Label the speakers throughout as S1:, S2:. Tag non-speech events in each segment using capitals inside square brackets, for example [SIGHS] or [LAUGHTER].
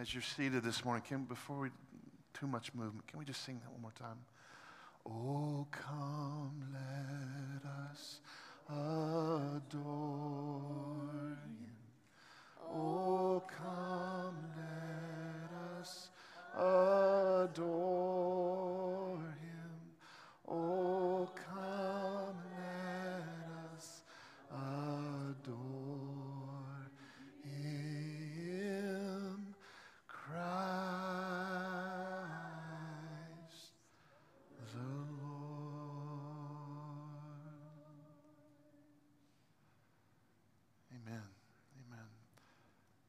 S1: as you're seated this morning, can, before we, too much movement, can we just sing that one more time? Oh, come, let us adore you. Oh, come, let us adore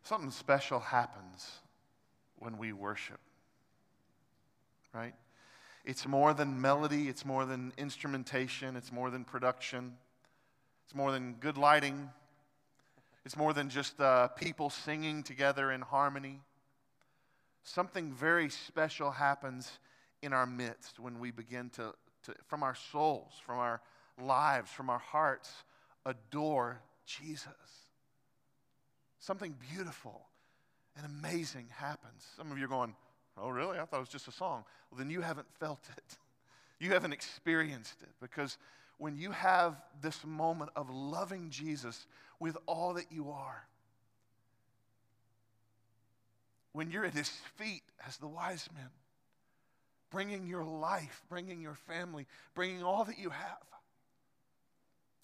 S1: Something special happens when we worship, right? It's more than melody, it's more than instrumentation, it's more than production, it's more than good lighting, it's more than just uh, people singing together in harmony. Something very special happens in our midst when we begin to, to from our souls, from our lives, from our hearts, adore Jesus. Something beautiful and amazing happens. Some of you are going, Oh, really? I thought it was just a song. Well, then you haven't felt it. [LAUGHS] You haven't experienced it because when you have this moment of loving Jesus with all that you are, when you're at his feet as the wise men, bringing your life, bringing your family, bringing all that you have,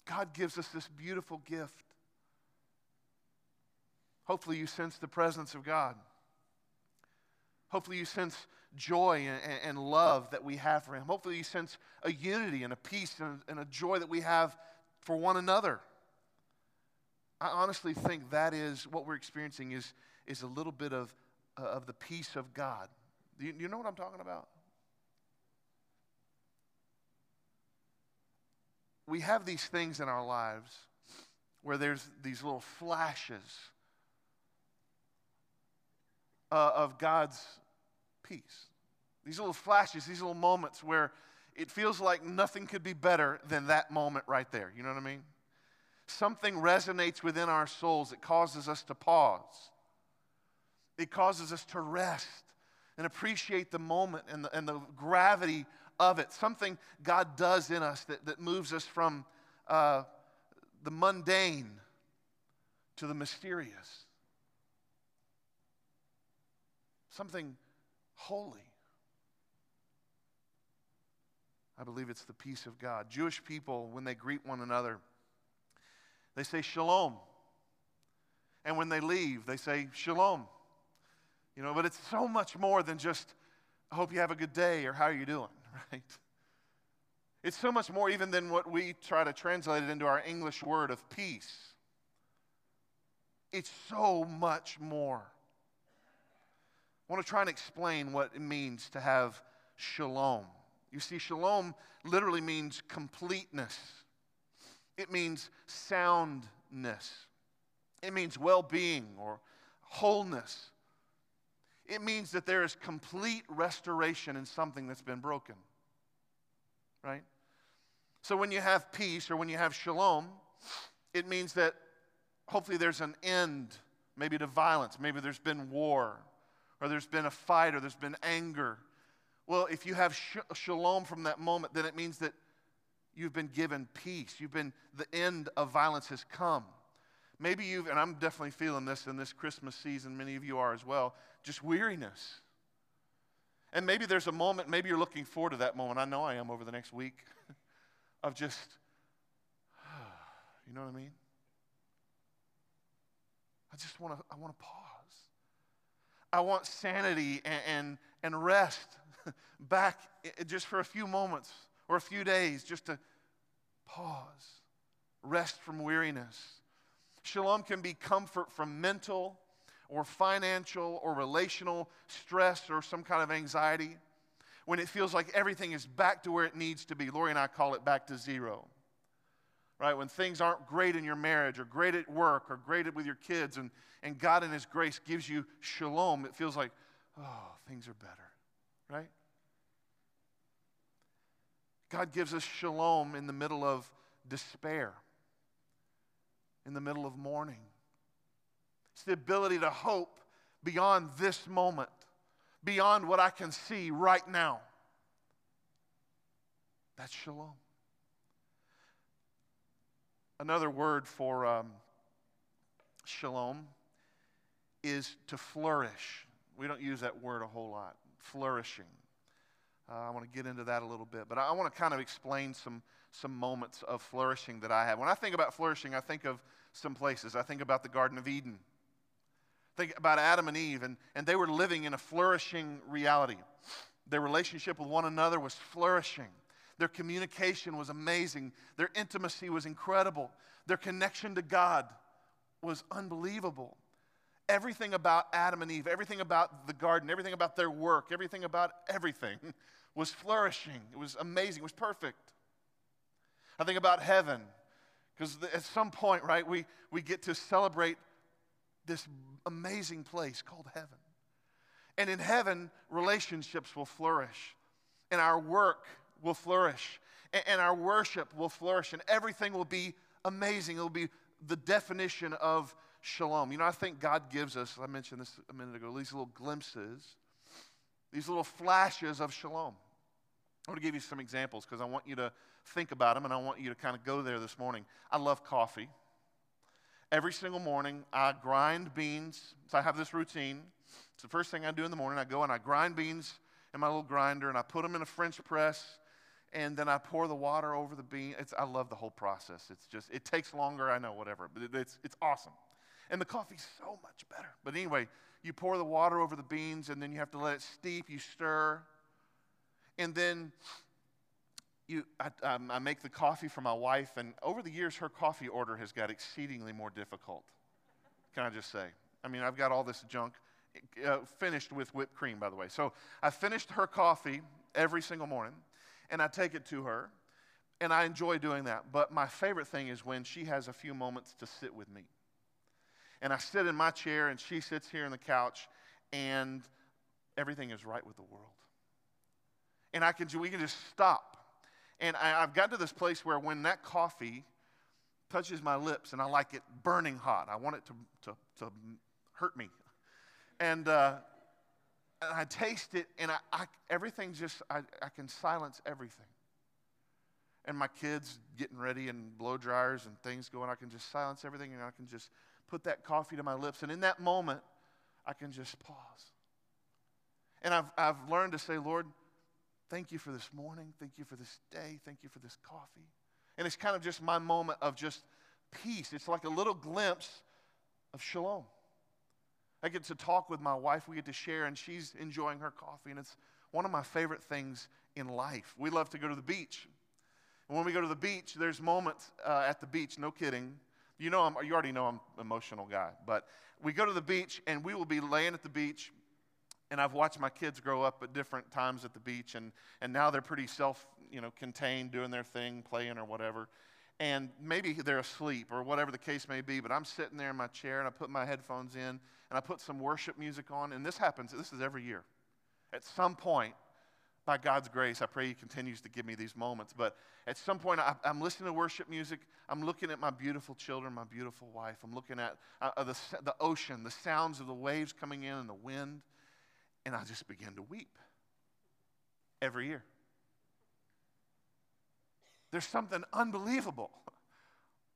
S1: God gives us this beautiful gift. Hopefully, you sense the presence of God. Hopefully, you sense joy and, and, love that we have for Him. Hopefully, you sense a unity and a peace and, and a joy that we have for one another. I honestly think that is what we're experiencing is, is a little bit of, uh, of the peace of God. Do you, you know what I'm talking about? We have these things in our lives where there's these little flashes uh, of God's peace. These little flashes, these little moments where it feels like nothing could be better than that moment right there. You know what I mean? Something resonates within our souls that causes us to pause. It causes us to rest and appreciate the moment and the, and the gravity of it. Something God does in us that, that moves us from uh, the mundane to the mysterious. Something holy. I believe it's the peace of God. Jewish people, when they greet one another, they say shalom. And when they leave, they say shalom. You know, but it's so much more than just, I hope you have a good day or how are you doing, [LAUGHS] right? It's so much more even than what we try to translate it into our English word of peace. It's so much more. I want to try and explain what it means to have shalom. You see, shalom literally means completeness, it means soundness, it means well being or wholeness. It means that there is complete restoration in something that's been broken. Right? So when you have peace or when you have shalom, it means that hopefully there's an end, maybe to violence, maybe there's been war, or there's been a fight, or there's been anger. Well, if you have sh- shalom from that moment, then it means that you've been given peace. You've been, the end of violence has come. Maybe you've, and I'm definitely feeling this in this Christmas season, many of you are as well, just weariness. And maybe there's a moment, maybe you're looking forward to that moment. I know I am over the next week [LAUGHS] of just, [SIGHS] you know what I mean? I just want to, I want to pause. I want sanity and, and, and rest [LAUGHS] back just for a few moments or a few days just to pause, rest from weariness. Shalom can be comfort from mental or financial or relational stress or some kind of anxiety when it feels like everything is back to where it needs to be. Lori and I call it back to zero. Right? When things aren't great in your marriage or great at work or great with your kids and, and God in His grace gives you shalom, it feels like, oh, things are better. Right? God gives us shalom in the middle of despair, in the middle of mourning. It's the ability to hope beyond this moment, beyond what I can see right now. That's shalom. Another word for um, shalom is to flourish. We don't use that word a whole lot. Flourishing. Uh, I want to get into that a little bit, but I want to kind of explain some, some moments of flourishing that I have. When I think about flourishing, I think of some places. I think about the Garden of Eden. Think about Adam and Eve, and, and they were living in a flourishing reality. Their relationship with one another was flourishing. Their communication was amazing. Their intimacy was incredible. Their connection to God was unbelievable. Everything about Adam and Eve, everything about the garden, everything about their work, everything about everything [LAUGHS] was flourishing. It was amazing. It was perfect. I think about heaven, because at some point, right, we, we get to celebrate this amazing place called heaven. And in heaven, relationships will flourish, and our work will flourish, and, our worship will flourish, and everything will be amazing. It'll be the definition of shalom. You know, I think God gives us, I mentioned this a minute ago, these little glimpses, these little flashes of shalom. I want to give you some examples because I want you to think about them and I want you to kind of go there this morning. I love coffee. Every single morning, I grind beans. So I have this routine. It's the first thing I do in the morning. I go and I grind beans in my little grinder and I put them in a French press and then I pour the water over the bean. It's, I love the whole process. It's just, it takes longer, I know, whatever, but it, it's, it's awesome. And the coffee's so much better. But anyway, you pour the water over the beans and then you have to let it steep, you stir. And then you, I, um, I make the coffee for my wife, and over the years, her coffee order has got exceedingly more difficult. Can I just say? I mean, I've got all this junk uh, finished with whipped cream, by the way. So I finished her coffee every single morning, and I take it to her, and I enjoy doing that. But my favorite thing is when she has a few moments to sit with me. And I sit in my chair, and she sits here on the couch, and everything is right with the world. And I can, we can just stop and I, I've gotten to this place where when that coffee touches my lips and I like it burning hot, I want it to, to, to hurt me. And, uh, and I taste it, and I, I everything just, I, I can silence everything. And my kids getting ready and blow dryers and things going, I can just silence everything and I can just put that coffee to my lips. And in that moment, I can just pause. And I've, I've learned to say, Lord, Thank you for this morning. Thank you for this day. Thank you for this coffee. And it's kind of just my moment of just peace. It's like a little glimpse of shalom. I get to talk with my wife. We get to share, and she's enjoying her coffee. And it's one of my favorite things in life. We love to go to the beach. And when we go to the beach, there's moments uh, at the beach, no kidding. You know, I'm, you already know I'm an emotional guy, but we go to the beach and we will be laying at the beach and I've watched my kids grow up at different times at the beach, and, and now they're pretty self you know, contained, doing their thing, playing or whatever. And maybe they're asleep or whatever the case may be, but I'm sitting there in my chair and I put my headphones in and I put some worship music on. And this happens, this is every year. At some point, by God's grace, I pray He continues to give me these moments. But at some point, I, am listening to worship music. I'm looking at my beautiful children, my beautiful wife. I'm looking at uh, the, the ocean, the sounds of the waves coming in and the wind. And I just begin to weep every year. There's something unbelievable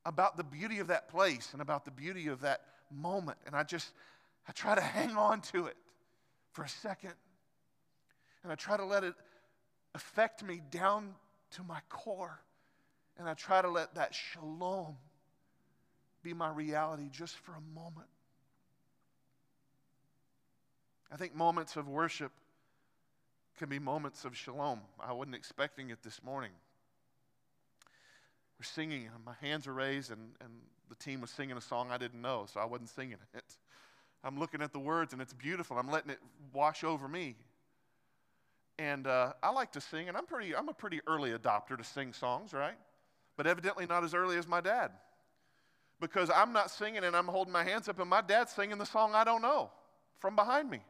S1: about the beauty of that place and about the beauty of that moment. And I just, I try to [LAUGHS] hang on to it for a second. And I try to let it affect me down to my core. And I try to let that shalom be my reality just for a moment. I think moments of worship can be moments of shalom. I wasn't expecting it this morning. We're singing, and my hands are raised, and, and the team was singing a song I didn't know, so I wasn't singing [LAUGHS] it. I'm looking at the words, and it's beautiful. I'm letting it wash over me. And uh, I like to sing, and I'm, pretty, I'm a pretty early adopter to sing songs, right? But evidently not as early as my dad. Because I'm not singing and I'm holding my hands up, and my dad's singing the song I don't know from behind me.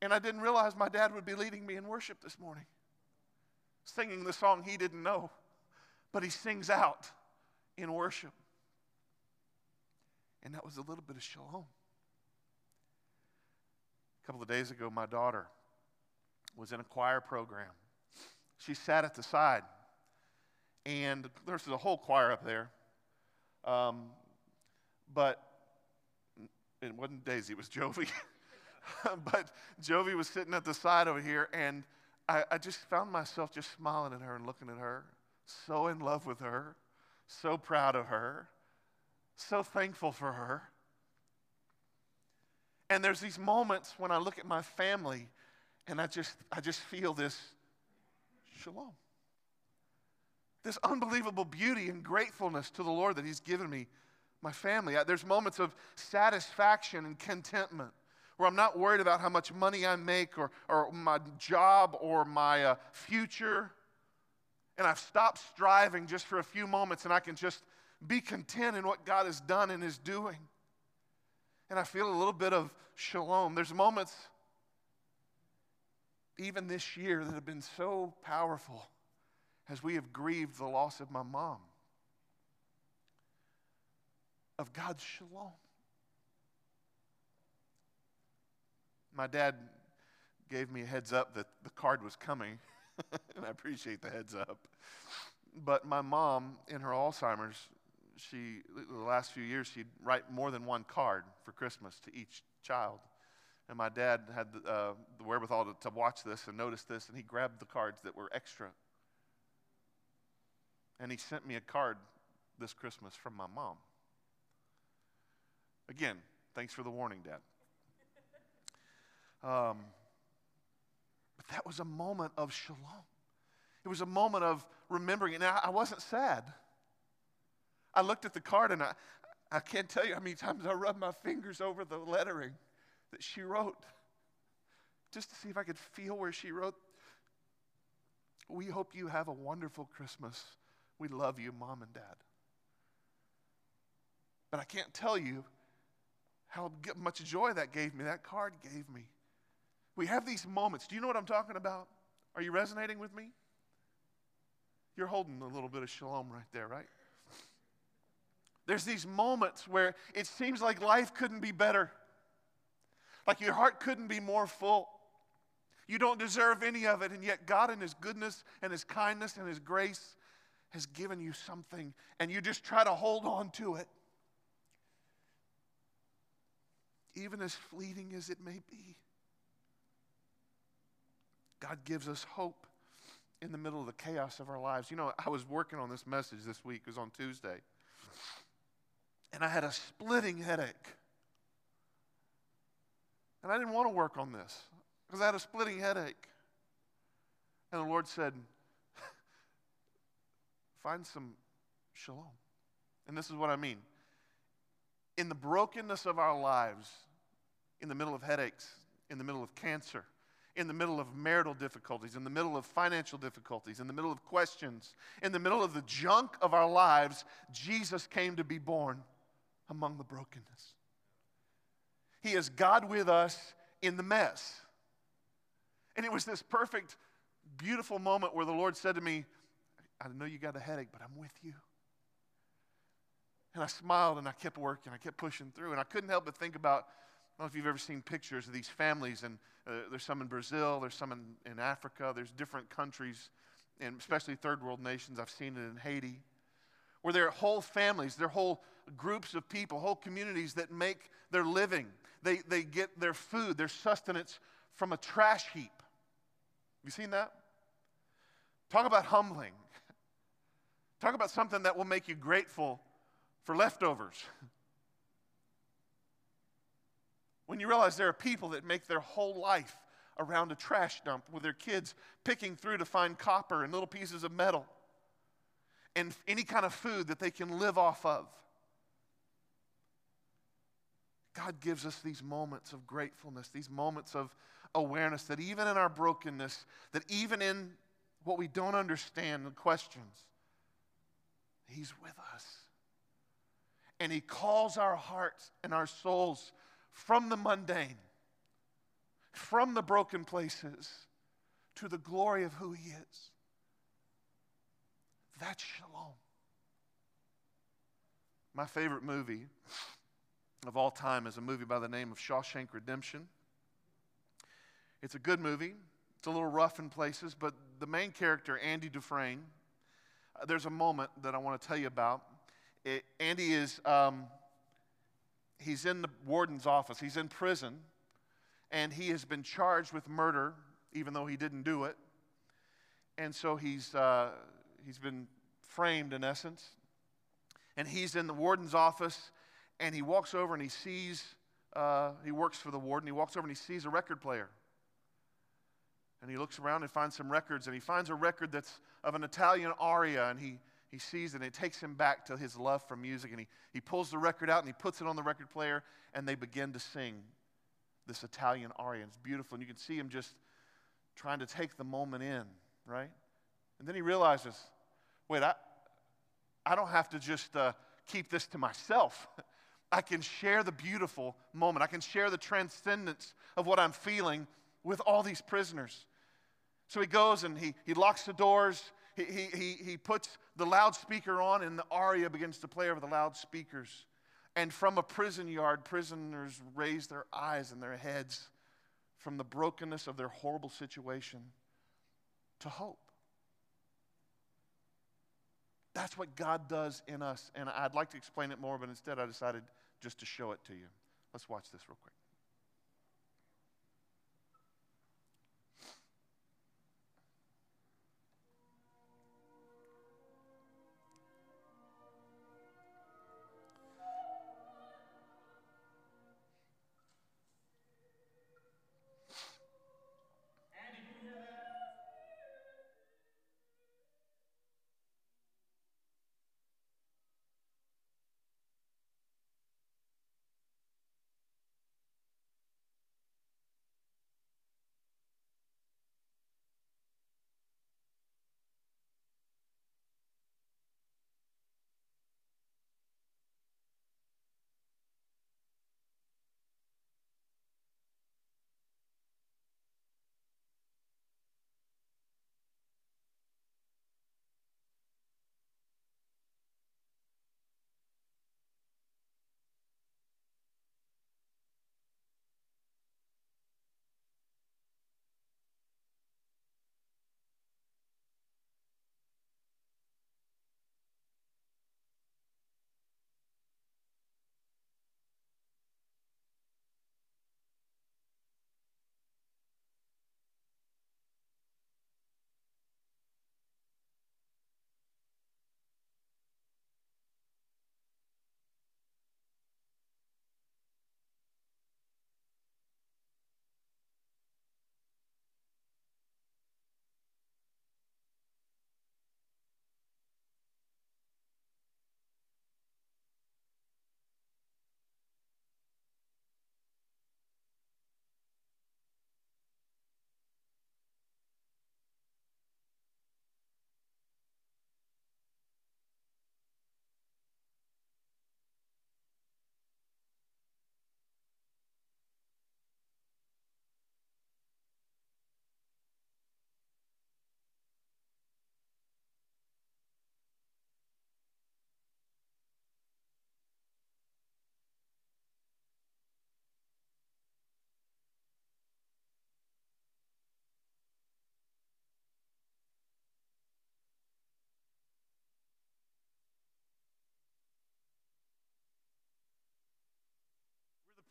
S1: And I didn't realize my dad would be leading me in worship this morning, singing the song he didn't know, but he sings out in worship. And that was a little bit of shalom. A couple of days ago, my daughter was in a choir program. She sat at the side, and there's a whole choir up there. Um, but it wasn't Daisy, it was Jovi. [LAUGHS] but Jovi was sitting at the side over here, and I, I just found myself just smiling at her and looking at her, so in love with her, so proud of her, so thankful for her. And there's these moments when I look at my family and I just, I just feel this shalom. This unbelievable beauty and gratefulness to the Lord that He's given me, my family. There's moments of satisfaction and contentment where I'm not worried about how much money I make or, or my job or my uh, future. And I've stopped striving just for a few moments and I can just be content in what God has done and is doing. And I feel a little bit of shalom. There's moments, even this year, that have been so powerful as we have grieved the loss of my mom, of God's shalom. My dad gave me a heads up that the card was coming, [LAUGHS] and I appreciate the heads up. But my mom, in her Alzheimer's, she the last few years she'd write more than one card for Christmas to each child. And my dad had the, uh, the wherewithal to, to watch this and notice this, and he grabbed the cards that were extra. And he sent me a card this Christmas from my mom. Again, thanks for the warning, Dad. Um, that was a moment of shalom. It was a moment of remembering. And I, I wasn't sad. I looked at the card and I, I can't tell you how many times I rubbed my fingers over the lettering that she wrote just to see if I could feel where she wrote, We hope you have a wonderful Christmas. We love you, mom and dad. But I can't tell you how much joy that gave me, that card gave me. We have these moments. Do you know what I'm talking about? Are you resonating with me? You're holding a little bit of shalom right there, right? There's these moments where it seems like life couldn't be better, like your heart couldn't be more full. You don't deserve any of it, and yet God, in His goodness and His kindness and His grace, has given you something, and you just try to hold on to it, even as fleeting as it may be. God gives us hope in the middle of the chaos of our lives. You know, I was working on this message this week, it was on Tuesday, and I had a splitting headache. And I didn't want to work on this because I had a splitting headache. And the Lord said, [LAUGHS] Find some shalom. And this is what I mean. In the brokenness of our lives, in the middle of headaches, in the middle of cancer, in the middle of marital difficulties, in the middle of financial difficulties, in the middle of questions, in the middle of the junk of our lives, Jesus came to be born among the brokenness. He is God with us in the mess. And it was this perfect, beautiful moment where the Lord said to me, I know you got a headache, but I'm with you. And I smiled and I kept working. I kept pushing through. And I couldn't help but think about I don't know if you've ever seen pictures of these families, and uh, there's some in Brazil, there's some in, in Africa, there's different countries, and especially third world nations. I've seen it in Haiti, where there are whole families, there are whole groups of people, whole communities that make their living. They, they get their food, their sustenance from a trash heap. Have you seen that? Talk about humbling. Talk about something that will make you grateful for leftovers. [LAUGHS] When you realize there are people that make their whole life around a trash dump with their kids picking through to find copper and little pieces of metal and any kind of food that they can live off of. God gives us these moments of gratefulness, these moments of awareness that even in our brokenness, that even in what we don't understand and questions, He's with us. And He calls our hearts and our souls from the mundane, from the broken places to the glory of who He is. That's shalom. My favorite movie of all time is a movie by the name of Shawshank Redemption. It's a good movie. It's a little rough in places, but the main character, Andy Dufresne, uh, there's a moment that I want to tell you about. It, Andy is, um, he's in the warden's office, he's in prison, and he has been charged with murder, even though he didn't do it. And so he's, uh, he's been framed in essence. And he's in the warden's office, and he walks over and he sees, uh, he works for the warden, he walks over and he sees a record player. And he looks around and finds some records, and he finds a record that's of an Italian aria, and he, he sees it, and it takes him back to his love for music. And he, he pulls the record out and he puts it on the record player, and they begin to sing this Italian aria. It's beautiful, and you can see him just trying to take the moment in, right? And then he realizes wait, I, I don't have to just uh, keep this to myself. [LAUGHS] I can share the beautiful moment. I can share the transcendence of what I'm feeling with all these prisoners. So he goes and he, he locks the doors. He, he, he, puts the loudspeaker on, and the aria begins to play over the loudspeakers. And from a prison yard, prisoners raise their eyes and their heads from the brokenness of their horrible situation to hope. That's what God does in us. And I'd like to explain it more, but instead I decided just to show it to you. Let's watch this real quick.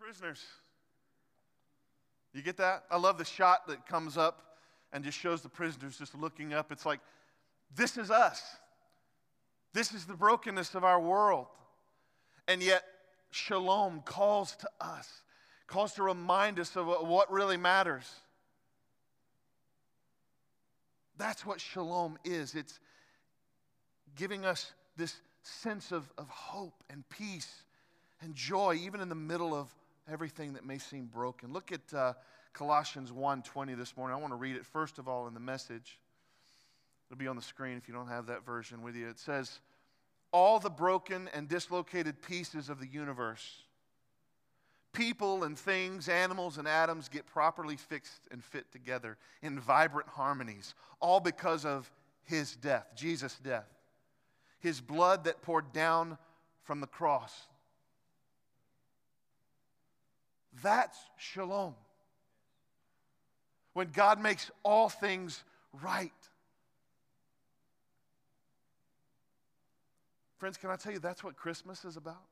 S1: Prisoners. You get that? I love the shot that comes up and just shows the prisoners just looking up. It's like, this is us. This is the brokenness of our world. And yet, shalom calls to us, calls to remind us of what really matters. That's what shalom is. It's giving us this sense of, of hope and peace and joy, even in the middle of everything that may seem broken. Look at uh, Colossians 1:20 this morning. I want to read it first of all in the message. It'll be on the screen if you don't have that version with you. It says, "All the broken and dislocated pieces of the universe, people and things, animals and atoms get properly fixed and fit together in vibrant harmonies, all because of his death, Jesus' death. His blood that poured down from the cross That's shalom. when God makes all things right. Friends, can I tell you that's what Christmas is about?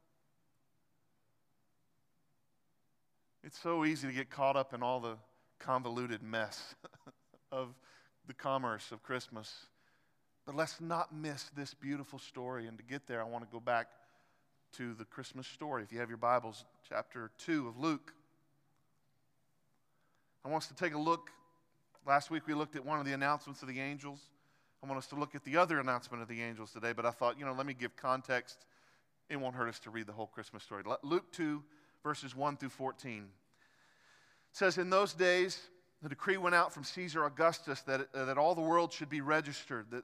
S1: It's so easy to get caught up in all the convoluted mess [LAUGHS] of the commerce of Christmas. But let's not miss this beautiful story. And to get there, I want to go back to the Christmas story. If you have your Bibles, chapter 2 of Luke. I want us to take a look. Last week we looked at one of the announcements of the angels. I want us to look at the other announcement of the angels today, but I thought, you know, let me give context. It won't hurt us to read the whole Christmas story. Luke 2, verses 1 through 14. It says, In those days, the decree went out from Caesar Augustus that, uh, that all the world should be registered. That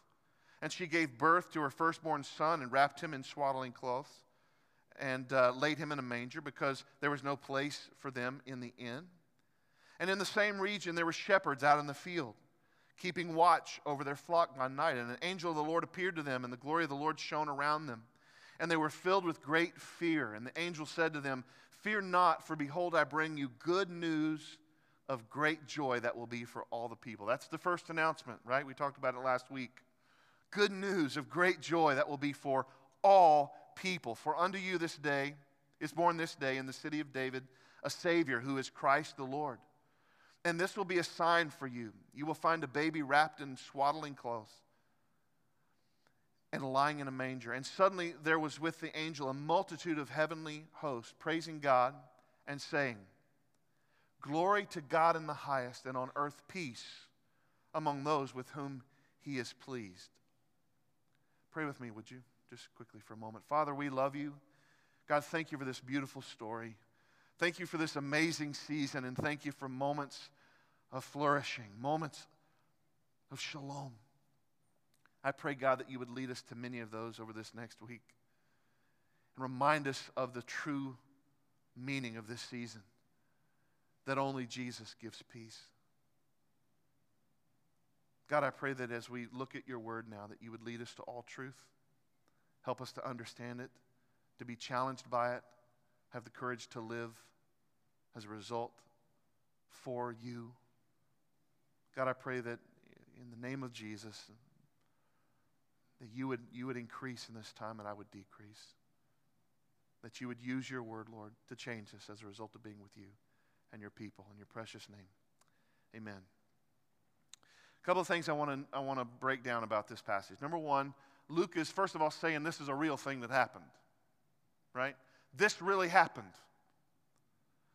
S1: And she gave birth to her firstborn son and wrapped him in swaddling cloths and uh, laid him in a manger because there was no place for them in the inn. And in the same region, there were shepherds out in the field, keeping watch over their flock by night. And an angel of the Lord appeared to them, and the glory of the Lord shone around them. And they were filled with great fear. And the angel said to them, Fear not, for behold, I bring you good news of great joy that will be for all the people. That's the first announcement, right? We talked about it last week. Good news of great joy that will be for all people. For unto you this day is born this day in the city of David a Savior who is Christ the Lord. And this will be a sign for you. You will find a baby wrapped in swaddling clothes and lying in a manger. And suddenly there was with the angel a multitude of heavenly hosts, praising God and saying, Glory to God in the highest, and on earth peace among those with whom he is pleased. Pray with me, would you? Just quickly for a moment. Father, we love you. God, thank you for this beautiful story. Thank you for this amazing season, and thank you for moments of flourishing, moments of shalom. I pray, God, that you would lead us to many of those over this next week and remind us of the true meaning of this season that only Jesus gives peace. God, I pray that as we look at your word now, that you would lead us to all truth. Help us to understand it, to be challenged by it, have the courage to live as a result for you. God, I pray that in the name of Jesus, that you would, you would increase in this time and I would decrease. That you would use your word, Lord, to change us as a result of being with you and your people. In your precious name, amen. A couple of things I want to I want to break down about this passage. Number one, Luke is first of all saying this is a real thing that happened. Right? This really happened.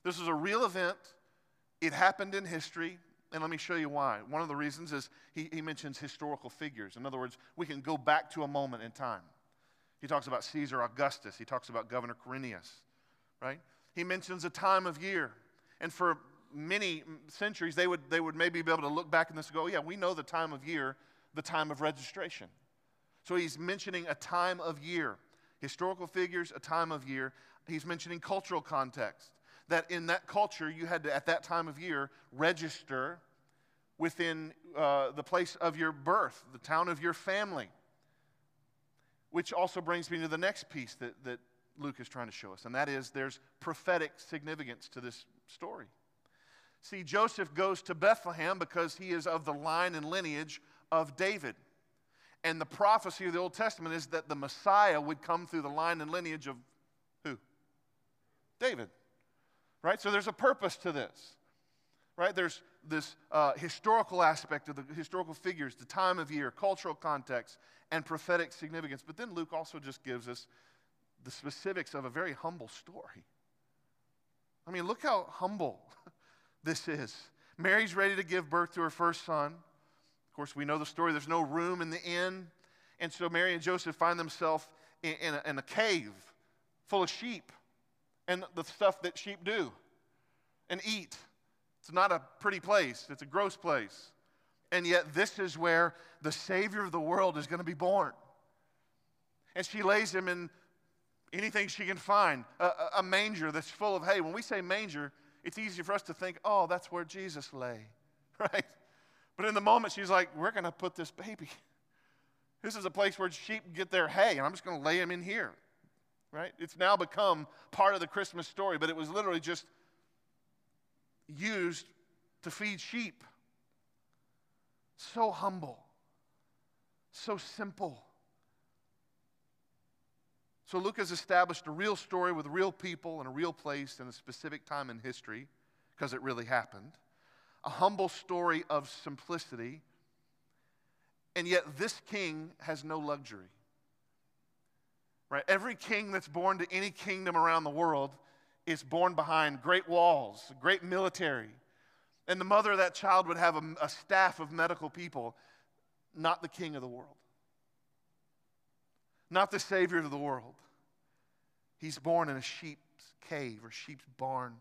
S1: This is a real event. It happened in history. And let me show you why. One of the reasons is he, he mentions historical figures. In other words, we can go back to a moment in time. He talks about Caesar Augustus. He talks about Governor Quirinius, right? He mentions a time of year. And for many centuries, they would, they would maybe be able to look back in this and go, oh, yeah, we know the time of year, the time of registration. So he's mentioning a time of year. Historical figures, a time of year. He's mentioning cultural context that in that culture you had to, at that time of year, register within uh, the place of your birth, the town of your family. Which also brings me to the next piece that, that Luke is trying to show us, and that is there's prophetic significance to this story. See, Joseph goes to Bethlehem because he is of the line and lineage of David. And the prophecy of the Old Testament is that the Messiah would come through the line and lineage of who? David right? So there's a purpose to this, right? There's this uh, historical aspect of the historical figures, the time of year, cultural context, and prophetic significance. But then Luke also just gives us the specifics of a very humble story. I mean, look how humble this is. Mary's ready to give birth to her first son. Of course, we know the story. There's no room in the inn. And so Mary and Joseph find themselves in, in, a, in a cave full of sheep and the stuff that sheep do and eat. It's not a pretty place, it's a gross place. And yet, this is where the Savior of the world is going to be born. And she lays him in anything she can find a, a, manger that's full of hay. When we say manger, it's easy for us to think, oh, that's where Jesus lay, [LAUGHS] right? But in the moment, she's like, we're going to put this baby. [LAUGHS] This is a place where sheep get their hay, and I'm just going to lay him in here, right? It's now become part of the Christmas story, but it was literally just used to feed sheep. So humble, so simple. So Luke has established a real story with real people and a real place and a specific time in history, because it really happened. A humble story of simplicity. And yet, this king has no luxury. Right? Every king that's born to any kingdom around the world is born behind great walls, great military. And the mother of that child would have a, a staff of medical people, not the king of the world not the Savior of the world. He's born in a sheep's cave or sheep's barn.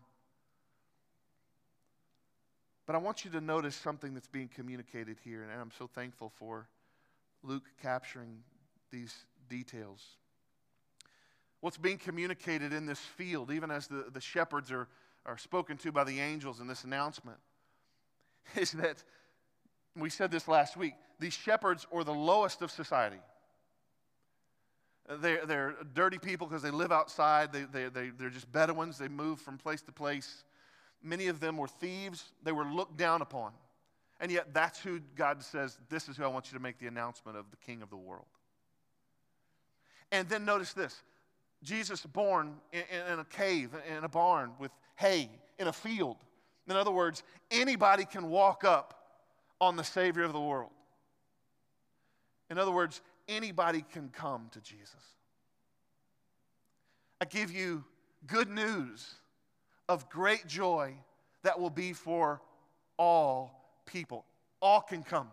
S1: But I want you to notice something that's being communicated here, and I'm so thankful for Luke capturing these details. What's being communicated in this field, even as the, the shepherds are, are spoken to by the angels in this announcement, [LAUGHS] is that we said this last week these shepherds are the lowest of society. They're, they're dirty people because they live outside. They, they, they, they're just Bedouins. They move from place to place. Many of them were thieves. They were looked down upon. And yet, that's who God says, This is who I want you to make the announcement of the King of the world. And then notice this Jesus born in, in a cave, in a barn with hay, in a field. In other words, anybody can walk up on the Savior of the world. In other words, anybody can come to Jesus. I give you good news of great joy that will be for all people. All can come.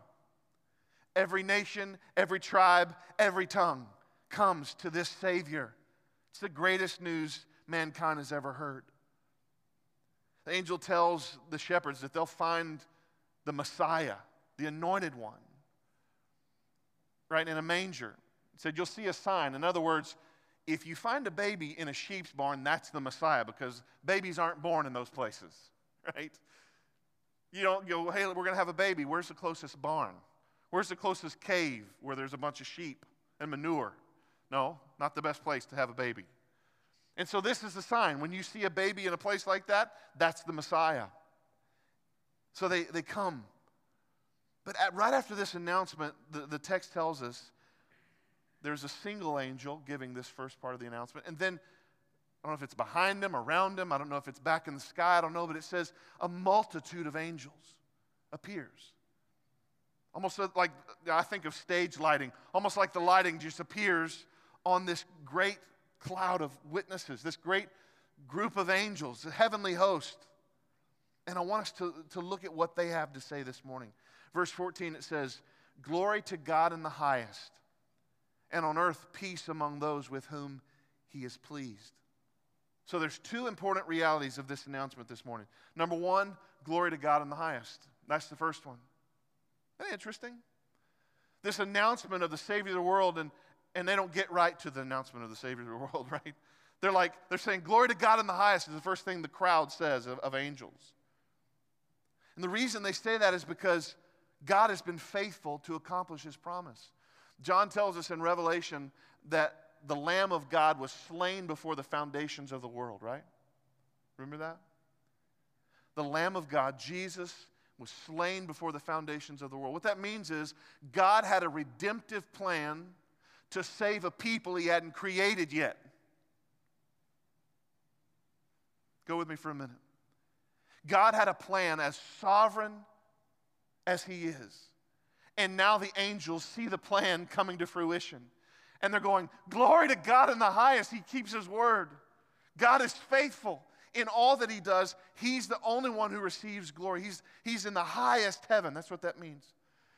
S1: Every nation, every tribe, every tongue comes to this Savior. It's the greatest news mankind has ever heard. The angel tells the shepherds that they'll find the Messiah, the anointed one right, in a manger. Said, You'll see a sign. In other words, if you find a baby in a sheep's barn, that's the Messiah because babies aren't born in those places, [LAUGHS] right? You don't go, hey, we're going to have a baby. Where's the closest barn? Where's the closest cave where there's a bunch of sheep and manure? No, not the best place to have a baby. And so this is the sign. When you see a baby in a place like that, that's the Messiah. So they, they come but at, right after this announcement, the, the text tells us there's a single angel giving this first part of the announcement. And then, I don't know if it's behind him, around him, I don't know if it's back in the sky, I don't know, but it says a multitude of angels appears. Almost like, I think of stage lighting, almost like the lighting just appears on this great cloud of witnesses, this great group of angels, the heavenly host. And I want us to, to look at what they have to say this morning. Verse 14, it says, Glory to God in the highest, and on earth peace among those with whom he is pleased. So there's two important realities of this announcement this morning. Number one, glory to God in the highest. That's the first one. Isn't that interesting? This announcement of the Savior of the world, and, and they don't get right to the announcement of the Savior of the [LAUGHS] world, right? They're like, they're saying, Glory to God in the highest is the first thing the crowd says of, of angels. And the reason they say that is because God has been faithful to accomplish his promise. John tells us in Revelation that the Lamb of God was slain before the foundations of the world, right? Remember that? The Lamb of God, Jesus, was slain before the foundations of the world. What that means is God had a redemptive plan to save a people he hadn't created yet. Go with me for a minute. God had a plan as sovereign as he is. And now the angels see the plan coming to fruition. And they're going, Glory to God in the highest. He keeps his word. God is faithful in all that he does. He's the only one who receives glory. He's, he's in the highest heaven. That's what that means.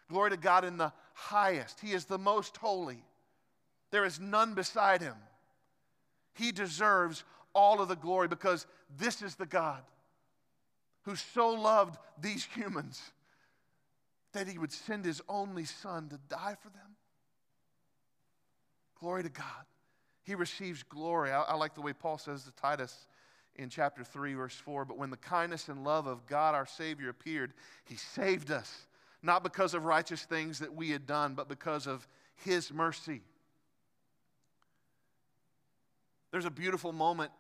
S1: Glory to God in the highest. He is the most holy. There is none beside him. He deserves all of the glory because this is the God who so loved these [LAUGHS] humans that he would send his only son to die for them. Glory to God. He receives glory. I, I, like the way Paul says to Titus in chapter 3, verse 4 But when the kindness and love of God our Savior appeared, he saved us, not because of righteous things that we had done, but because of his mercy. There's a beautiful moment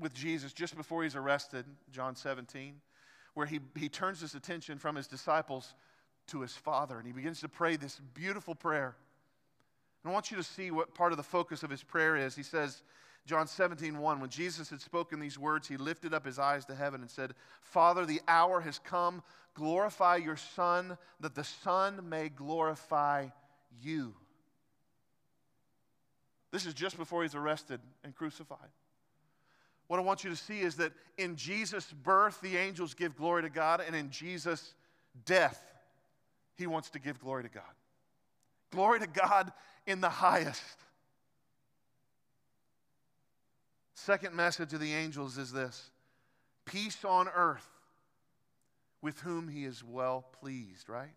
S1: with Jesus just before he's arrested, John 17, where he, he turns his attention from his disciples to his Father and he begins to pray this beautiful prayer. And I want you to see what part of the focus of his prayer is. He says, John 17, 1, when Jesus had spoken these words, he lifted up his eyes to heaven and said, Father, the hour has come. Glorify your Son, that the Son may glorify you. This is just before he's arrested and crucified. What I want you to see is that in Jesus' birth, the angels give glory to God, and in Jesus' death, he wants to give glory to God. Glory to God in the highest. Second message of the angels is this peace on earth with whom he is well pleased, right?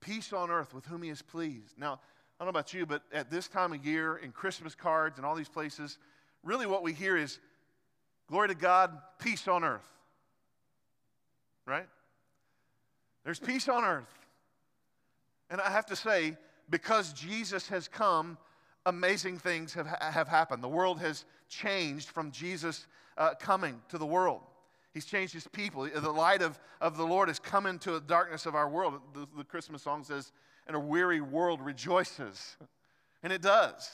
S1: Peace on earth with whom he is pleased. Now, I don't know about you, but at this time of year, in Christmas cards and all these places, really what we hear is glory to God, peace on earth. Right? There's peace on earth. And I have to say, because Jesus has come, amazing things have, have happened. The world has changed from Jesus uh, coming to the world. He's changed his people. The light of, of the Lord has come into the darkness of our world. The, the Christmas song says, and a weary world rejoices. And it does.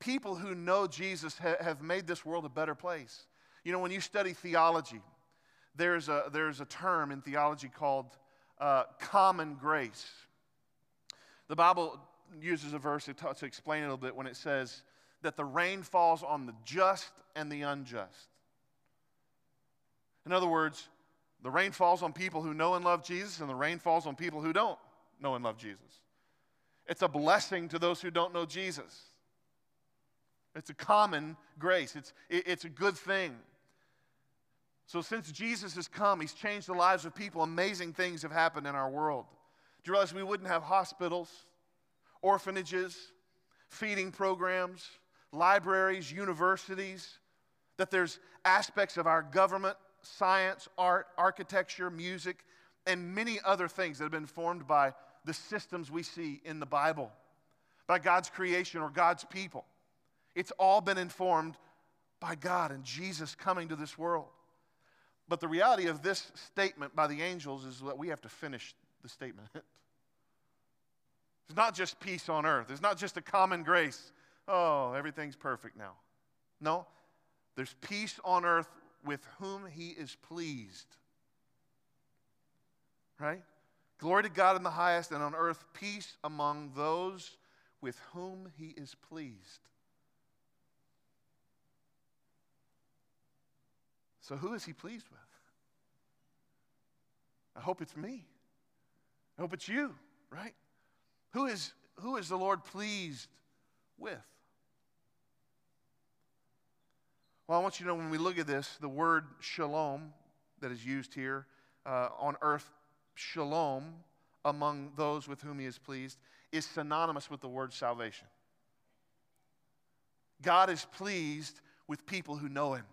S1: People who know Jesus ha- have made this world a better place. You know, when you study theology, there's a, there's a term in theology called uh, common grace. The Bible uses a verse to, t- to explain it a little bit when it says that the rain falls on the just and the unjust. In other words, the rain falls on people who know and love Jesus, and the rain falls on people who don't know and love Jesus. It's a blessing to those who don't know Jesus. It's a common grace, it's, it's a good thing. So, since Jesus has come, he's changed the lives of people. Amazing things have happened in our world. Do you realize we wouldn't have hospitals, orphanages, feeding programs, libraries, universities, that there's aspects of our government science, art, architecture, music, and many other things that have been formed by the systems we see in the Bible, by God's creation or God's people. It's all been informed by God and Jesus coming to this world. But the reality of this statement by the angels is that we have to finish the statement. [LAUGHS] It's not just peace on earth, it's not just a common grace. Oh, everything's perfect now. No, there's peace on earth with whom he is pleased. Right? Glory to God in the highest, and on earth peace among those with whom he is pleased. So, who is he pleased with? I hope it's me. I hope it's you, right? Who is, who is the Lord pleased with? Well, I want you to know when we look at this, the word shalom that is used here uh, on earth, shalom, among those with whom he is pleased, is synonymous with the word salvation. God is pleased with people who know him.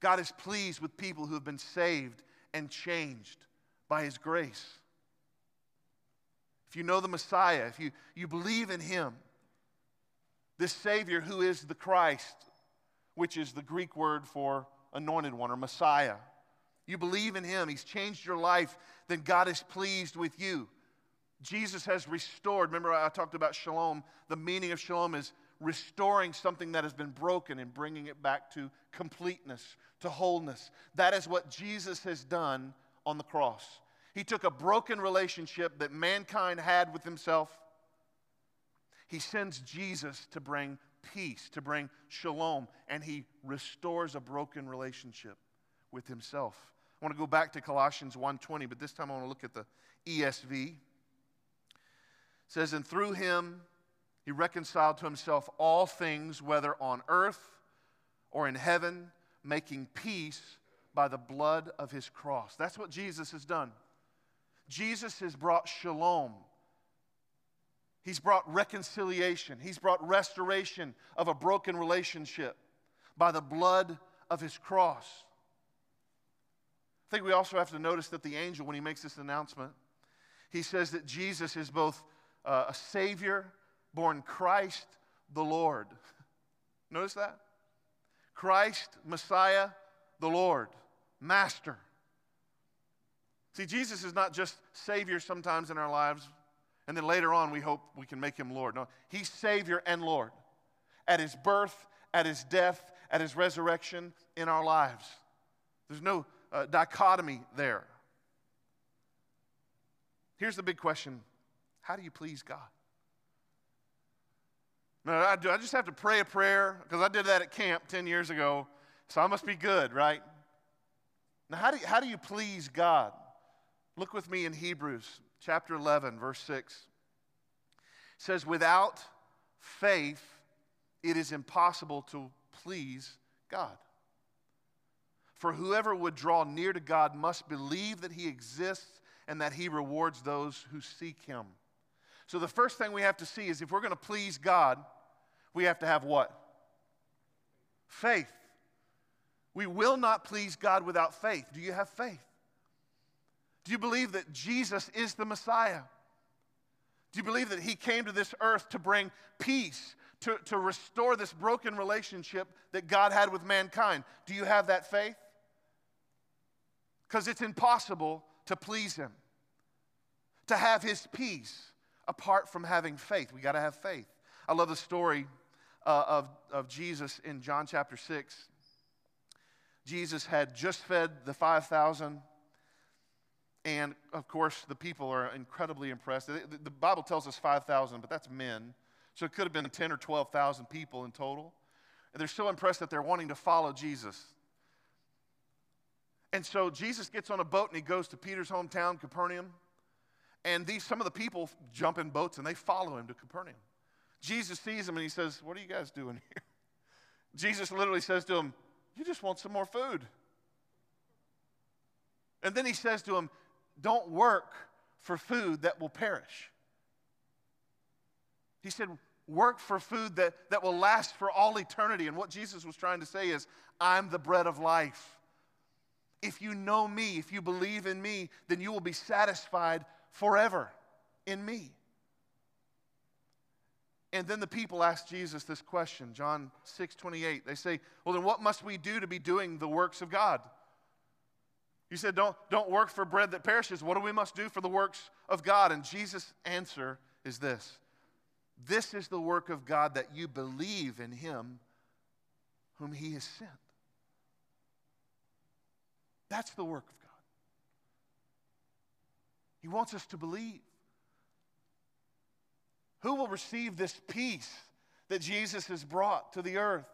S1: God is pleased with people who have been saved and changed by his grace. If you know the Messiah, if you, you believe in him, this Savior who is the Christ, which is the Greek word for anointed one or Messiah. You believe in him, he's changed your life, then God is pleased with you. Jesus has restored. Remember, I talked about shalom. The meaning of shalom is restoring something that has been broken and bringing it back to completeness, to wholeness. That is what Jesus has done on the cross. He took a broken relationship that mankind had with himself. He sends Jesus to bring peace, to bring shalom, and he restores a broken relationship with himself. I want to go back to Colossians 1:20, but this time I want to look at the ESV. It says, "And through him he reconciled to himself all things, whether on earth or in heaven, making peace by the blood of his cross. That's what Jesus has done. Jesus has brought shalom. He's brought reconciliation. He's brought restoration of a broken relationship by the blood of his cross. I think we also have to notice that the angel, when he makes this announcement, he says that Jesus is both uh, a Savior, born Christ the Lord. [LAUGHS] Notice that? Christ, Messiah, the Lord, Master. See, Jesus is not just Savior sometimes in our lives, and then later on we hope we can make him Lord. No, he's Savior and Lord. At his birth, at his death, at his resurrection in our lives. There's no uh, dichotomy there. Here's the big question How do you please God? Now, I, do, I just have to pray a prayer because I did that at camp 10 years ago, so I must be good, right? Now, how do you, how do you please God? Look with me in Hebrews chapter 11, verse 6. It says, Without faith, it is impossible to please God. For whoever would draw near to God must believe that he exists and that he rewards those who seek him. So the first thing we have to see is if we're going to please God, we have to have what? Faith. We will not please God without faith. Do you have faith? Do you believe that Jesus is the Messiah? Do you believe that He came to this earth to bring peace, to, to restore this broken relationship that God had with mankind? Do you have that faith? Because it's impossible to please Him, to have His peace apart from having faith. We got to have faith. I love the story uh, of, of Jesus in John chapter 6. Jesus had just fed the 5,000. And of course, the people are incredibly impressed. The, the Bible tells us 5,000, but that's men. So it could have been 10 or 12,000 people in total. And they're so impressed that they're wanting to follow Jesus. And so Jesus gets on a boat and he goes to Peter's hometown, Capernaum. And these, some of the people jump in boats and they follow him to Capernaum. Jesus sees them and he says, What are you guys doing here? [LAUGHS] Jesus literally says to him, You just want some more food. And then he says to him, Don't work for food that will perish. He said, Work for food that, that will last for all eternity. And what Jesus was trying to say is, I'm the bread of life. If you know me, if you believe in me, then you will be satisfied forever in me. And then the people ask Jesus this question, John 6 28. They say, Well, then what must we do to be doing the works of God? You said, don't, don't work for bread that perishes. What do we must do for the works of God? And Jesus' answer is this This is the work of God that you believe in him whom he has sent. That's the work of God. He wants us to believe. Who will receive this peace that Jesus has brought to the earth?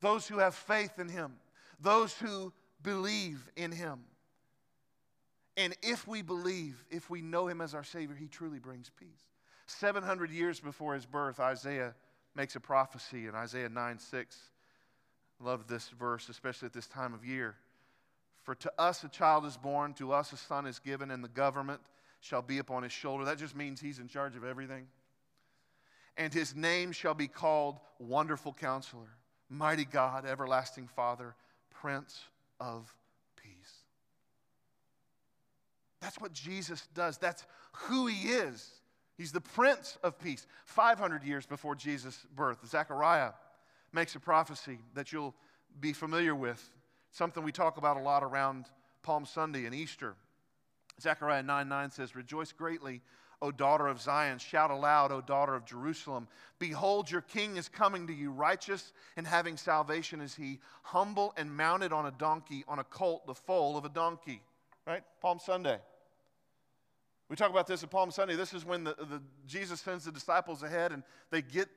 S1: Those who have faith in him, those who believe in him. And if we believe, if we know him as our Savior, he truly brings peace. 700 years before his birth, Isaiah makes a prophecy in Isaiah 9 6. Love this verse, especially at this time of year. For to us a child is born, to us a son is given, and the government shall be upon his shoulder. That just means he's in charge of everything. And his name shall be called Wonderful Counselor, Mighty God, Everlasting Father, Prince of Peace. That's what Jesus does. That's who he is. He's the Prince of Peace. 500 years before Jesus' birth, Zechariah makes a prophecy that you'll be familiar with, something we talk about a lot around Palm Sunday and Easter. Zechariah 9 9 says, Rejoice greatly O daughter of Zion. Shout aloud, O daughter of Jerusalem. Behold, your king is coming to you, righteous and having salvation is he, humble and mounted on a donkey, on a colt, the foal of a donkey. Right? Palm Sunday. We talk about this at Palm Sunday. This is when the, the, Jesus sends the disciples ahead and they get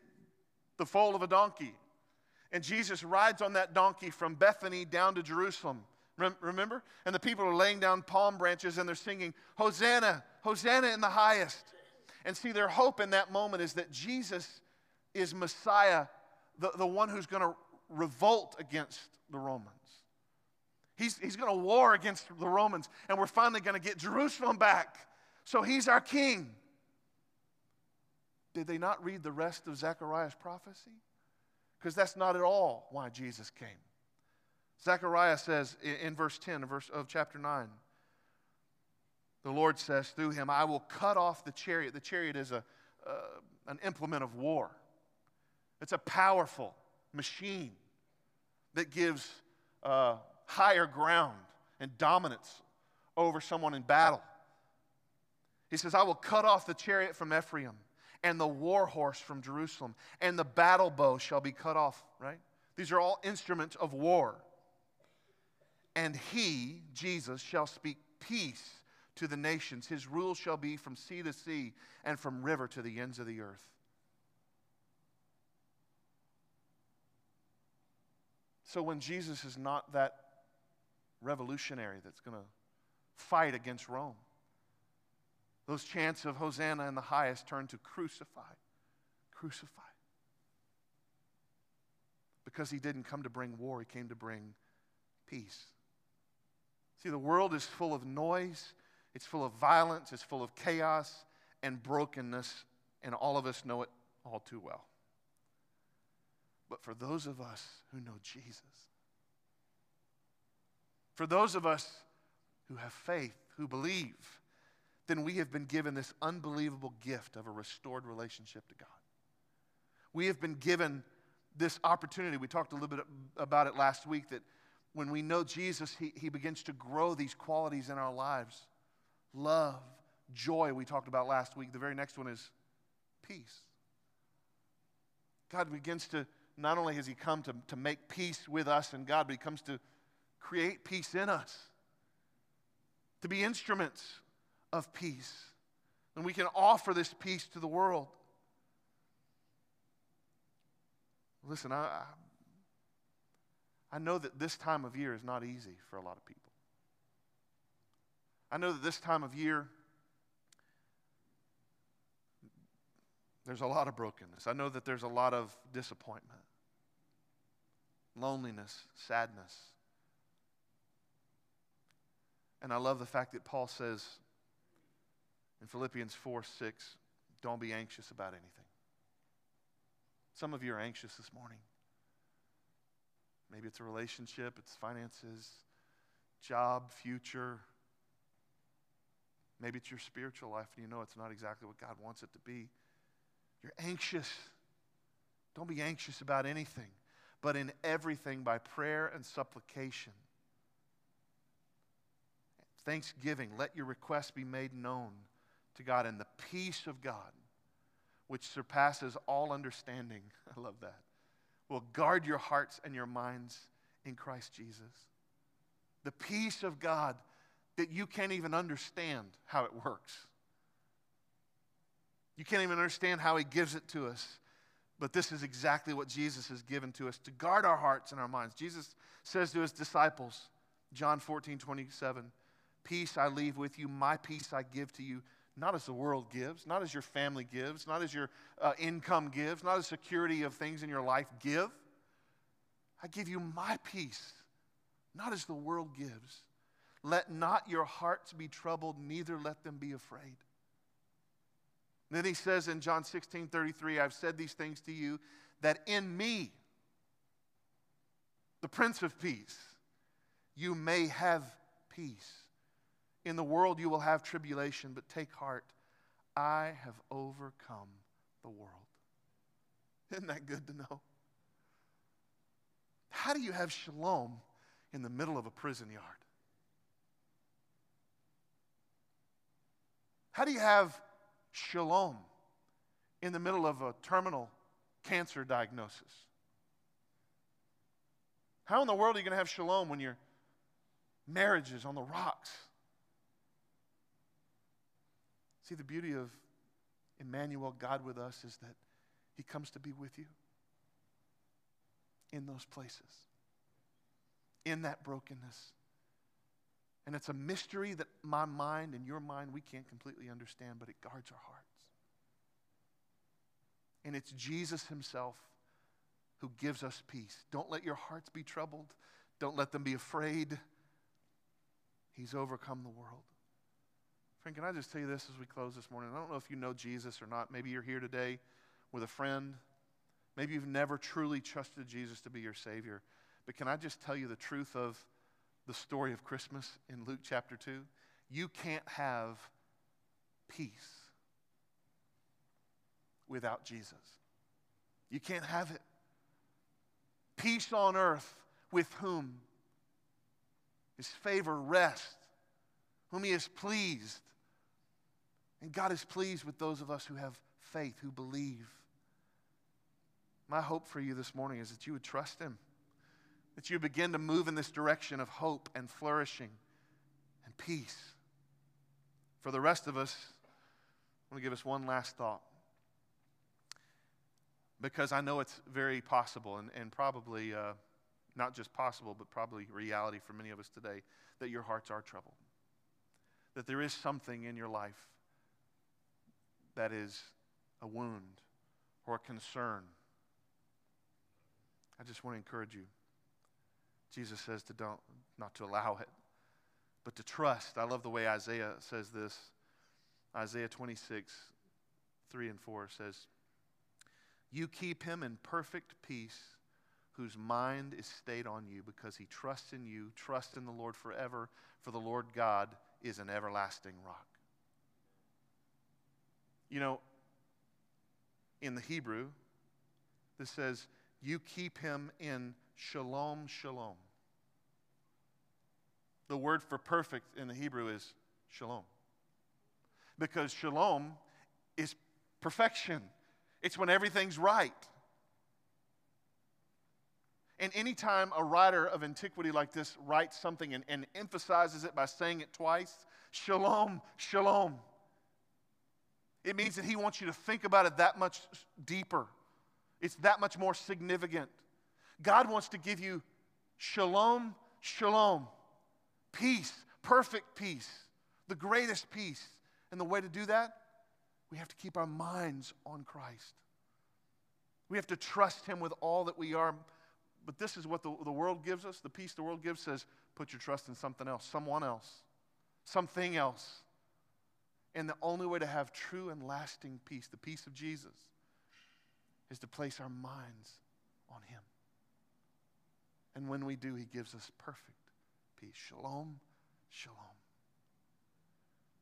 S1: the foal of a donkey. And Jesus rides on that donkey from Bethany down to Jerusalem. Remember? And the people are laying down palm branches and they're singing, Hosanna, Hosanna in the highest. And see, their hope in that moment is that Jesus is Messiah, the, the one who's going to revolt against the Romans. He's, he's going to war against the Romans, and we're finally going to get Jerusalem back. So he's our king. Did they not read the rest of Zechariah's prophecy? Because that's not at all why Jesus came. Zechariah says in, verse 10 of, verse, of chapter 9, the Lord says through him, I will cut off the chariot. The chariot is a, uh, an implement of war, it's a powerful machine that gives uh, higher ground and dominance over someone in battle. He says, I will cut off the chariot from Ephraim and the war horse from Jerusalem, and the battle bow shall be cut off, right? These are all instruments of war. And he, Jesus, shall speak peace to the nations. His rule shall be from sea to sea and from river to the ends of the earth. So when Jesus is not that revolutionary that's going to fight against Rome, those chants of Hosanna in the highest turn to crucify, crucify. Because he didn't come to bring war, he came to bring peace. See, the world is full of noise, it's full of violence, it's full of chaos and brokenness, and all of us know it all too well. But for those of us who know Jesus, for those of us who have faith, who believe, then we have been given this unbelievable gift of a restored relationship to God. We have been given this opportunity. We talked a little bit about it last week that when we know Jesus, he, he begins to grow these qualities in our lives love, joy, we talked about last week. The very next one is peace. God begins to, not only has He come to, to make peace with us and God, but He comes to create peace in us, to be instruments of peace. And we can offer this peace to the world. Listen, I, I know that this time of year is not easy for a lot of people. I know that this time of year, there's a lot of brokenness. I know that there's a lot of disappointment, loneliness, sadness. And I love the fact that Paul says, in Philippians 4 6, don't be anxious about anything. Some of you are anxious this morning. Maybe it's a relationship, it's finances, job, future. Maybe it's your spiritual life and you know it's not exactly what God wants it to be. You're anxious. Don't be anxious about anything, but in everything by prayer and supplication. Thanksgiving, let your requests be made known to God, and the peace of God, which surpasses all understanding, [LAUGHS] I love that, will guard your hearts and your minds in Christ Jesus. The peace of God that you can't even understand how it works. You can't even understand how He gives it to us. But this is exactly what Jesus has given to us to guard our hearts and our minds. Jesus says to His disciples, John 14, 27, Peace I leave with you, my peace I give to you not as the world gives, not as your family gives, not as your uh, income gives, not as security of things in your life give. I give you my peace, not as the world gives. Let not your hearts be troubled, neither let them be afraid. then he says in John 16 33, I've said these things to you that in me, the Prince of Peace, you may have peace. In the world you will have tribulation, but take heart. I have overcome the world. [LAUGHS] Isn't that good to know? How do you have shalom in the middle of a prison yard? How do you have shalom in the middle of a terminal cancer diagnosis? How in the world are you going to have shalom when your marriage is on the rocks? See, the beauty of Emmanuel, God with us, is that He comes to be with you in those places, in that brokenness. And it's a mystery that my mind and your mind, we can't completely understand, but it guards our hearts. And it's Jesus Himself who gives us peace. Don't let your hearts be troubled. Don't let them be afraid. He's overcome the world. Friend, can I just tell you this as we close this morning? I don't know if you know Jesus or not. Maybe you're here today with a friend. Maybe you've never truly trusted Jesus to be your Savior. But can I just tell you the truth of the story of Christmas in Luke chapter 2? You can't have peace without Jesus. You can't have it. Peace on earth with whom his favor rests, whom he is pleased. And God is pleased with those of us who have faith, who believe. My hope for you this morning is that you would trust him, that you begin to move in this direction of hope and flourishing and peace. For the rest of us, I want to give us one last thought. Because I know it's very possible and, and probably uh, not just possible, but probably reality for many of us today, that your hearts are troubled. That there is something in your life that is a wound or a concern. I just want to encourage you. Jesus says to don't not to allow it, but to trust. I love the way Isaiah says this. Isaiah 26, 3 and 4 says, You keep him in perfect peace whose mind is stayed on you because he trusts in you. Trust in the Lord forever, for the Lord God is an everlasting rock. You know, in the Hebrew, this says, You keep him in shalom, shalom. The word for perfect in the Hebrew is shalom. Because shalom is perfection, it's when everything's right. And anytime a writer of antiquity like this writes something and, and emphasizes it by saying it twice, shalom, shalom, it means that he wants you to think about it that much deeper. It's that much more significant. God wants to give you shalom, shalom, peace, perfect peace, the greatest peace. And the way to do that, we have to keep our minds on Christ. We have to trust Him with all that we are. But this is what the, the world gives us. The peace the world gives says, put your trust in something else, someone else, something else. And the only way to have true and lasting peace, the peace of Jesus, is to place our minds on Him. And when we do, He gives us perfect peace. Shalom, shalom.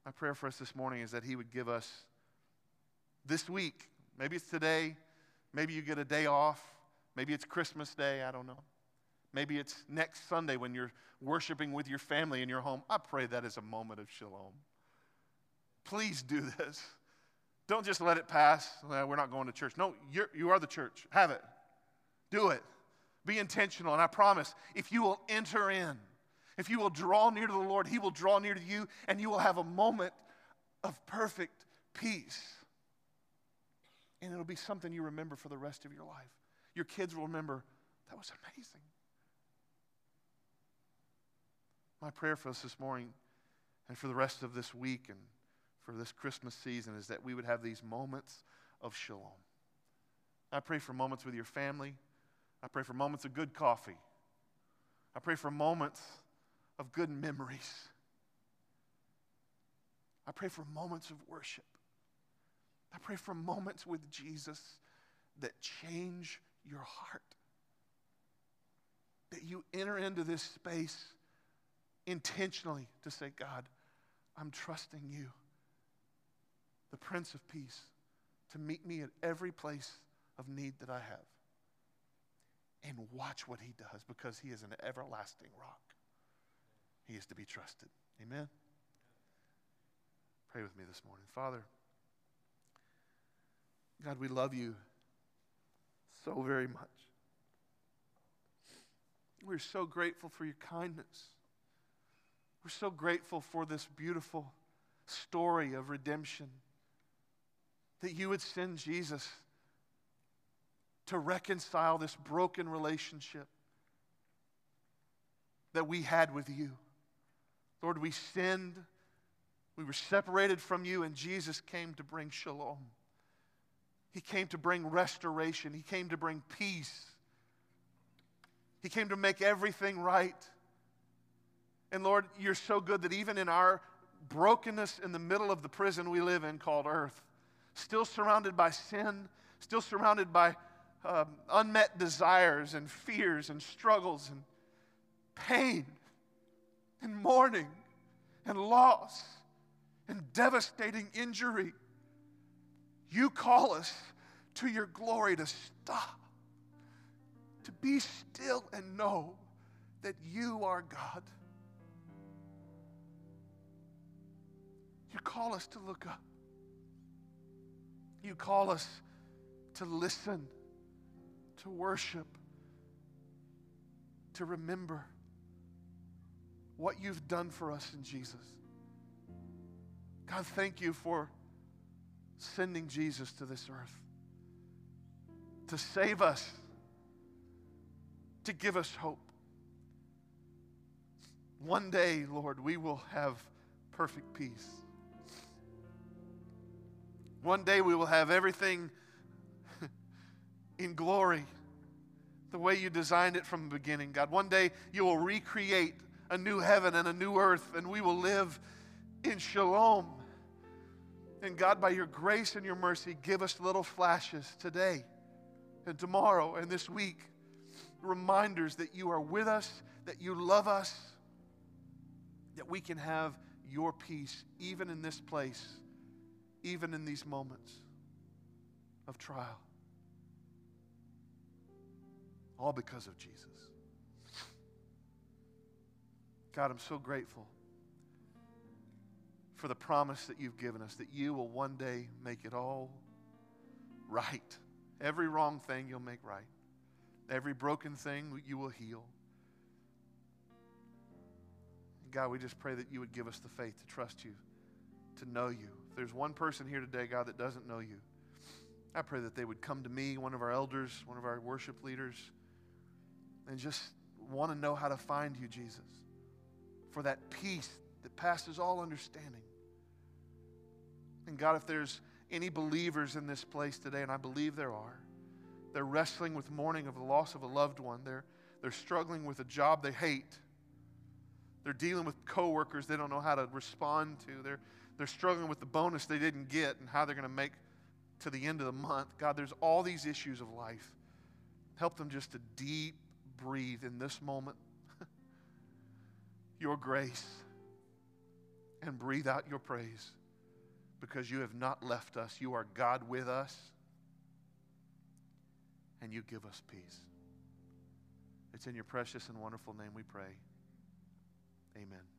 S1: My prayer for us this morning is that He would give us this week, maybe it's today, maybe you get a day off, maybe it's Christmas Day, I don't know. Maybe it's next Sunday when you're worshiping with your family in your home. I pray that is a moment of shalom. Please do this. Don't just let it pass. Well, we're not going to church. No, you're, you are the church. Have it. Do it. Be intentional. And I promise, if you will enter in, if you will draw near to the Lord, He will draw near to you, and you will have a moment of perfect peace. And it'll be something you remember for the rest of your life. Your kids will remember, that was amazing. My prayer for us this morning and for the rest of this week and for this Christmas season is that we would have these moments of shalom. I pray for moments with your family. I pray for moments of good coffee. I pray for moments of good memories. I pray for moments of worship. I pray for moments with Jesus that change your heart. That you enter into this space intentionally to say, God, I'm trusting you, the Prince of Peace, to meet me at every place of need that I have. And watch what he does because he is an everlasting rock. He is to be trusted. Amen? Pray with me this morning. Father, God, we love you so very much. We're so grateful for your kindness. We're so grateful for this beautiful story of redemption. That you would send Jesus to reconcile this broken relationship that we had with you. Lord, we sinned, we were separated from you, and Jesus came to bring shalom. He came to bring restoration, He came to bring peace, He came to make everything right. And Lord, you're so good that even in our brokenness in the middle of the prison we live in called earth, still surrounded by sin, still surrounded by um, unmet desires and fears and struggles and pain and mourning and loss and devastating injury. You call us to your glory to stop, to be still and know that you are God. You call us to look up. You call us to listen, to worship, to remember what you've done for us in Jesus. God, thank you for sending Jesus to this earth to save us, to give us hope. One day, Lord, we will have perfect peace. One day we will have everything in glory the way you designed it from the beginning, God. One day you will recreate a new heaven and a new earth, and we will live in shalom. And God, by your grace and your mercy, give us little flashes today and tomorrow and this week, reminders that you are with us, that you love us, that we can have your peace even in this place, even in these moments of trial. All because of Jesus. God, I'm so grateful for the promise that you've given us that you will one day make it all right. Every wrong thing you'll make right. Every broken thing you will heal. God, we just pray that you would give us the faith to trust you, to know you. If there's one person here today, God, that doesn't know you, I pray that they would come to me, one of our elders, one of our worship leaders, and just want to know how to find you, Jesus, for that peace that passes all understanding. And God, if there's any believers in this place today, and I believe there are, they're wrestling with mourning of the loss of a loved one. They're, they're struggling with a job they hate. They're dealing with coworkers they don't know how to respond to. They're, they're struggling with the bonus they didn't get and how they're going to make to the end of the month. God, there's all these issues of life. Help them just to deep breathe in this moment [LAUGHS] your grace and breathe out your praise because you have not left us. You are God with us, and you give us peace. It's in your precious and wonderful name we pray. Amen.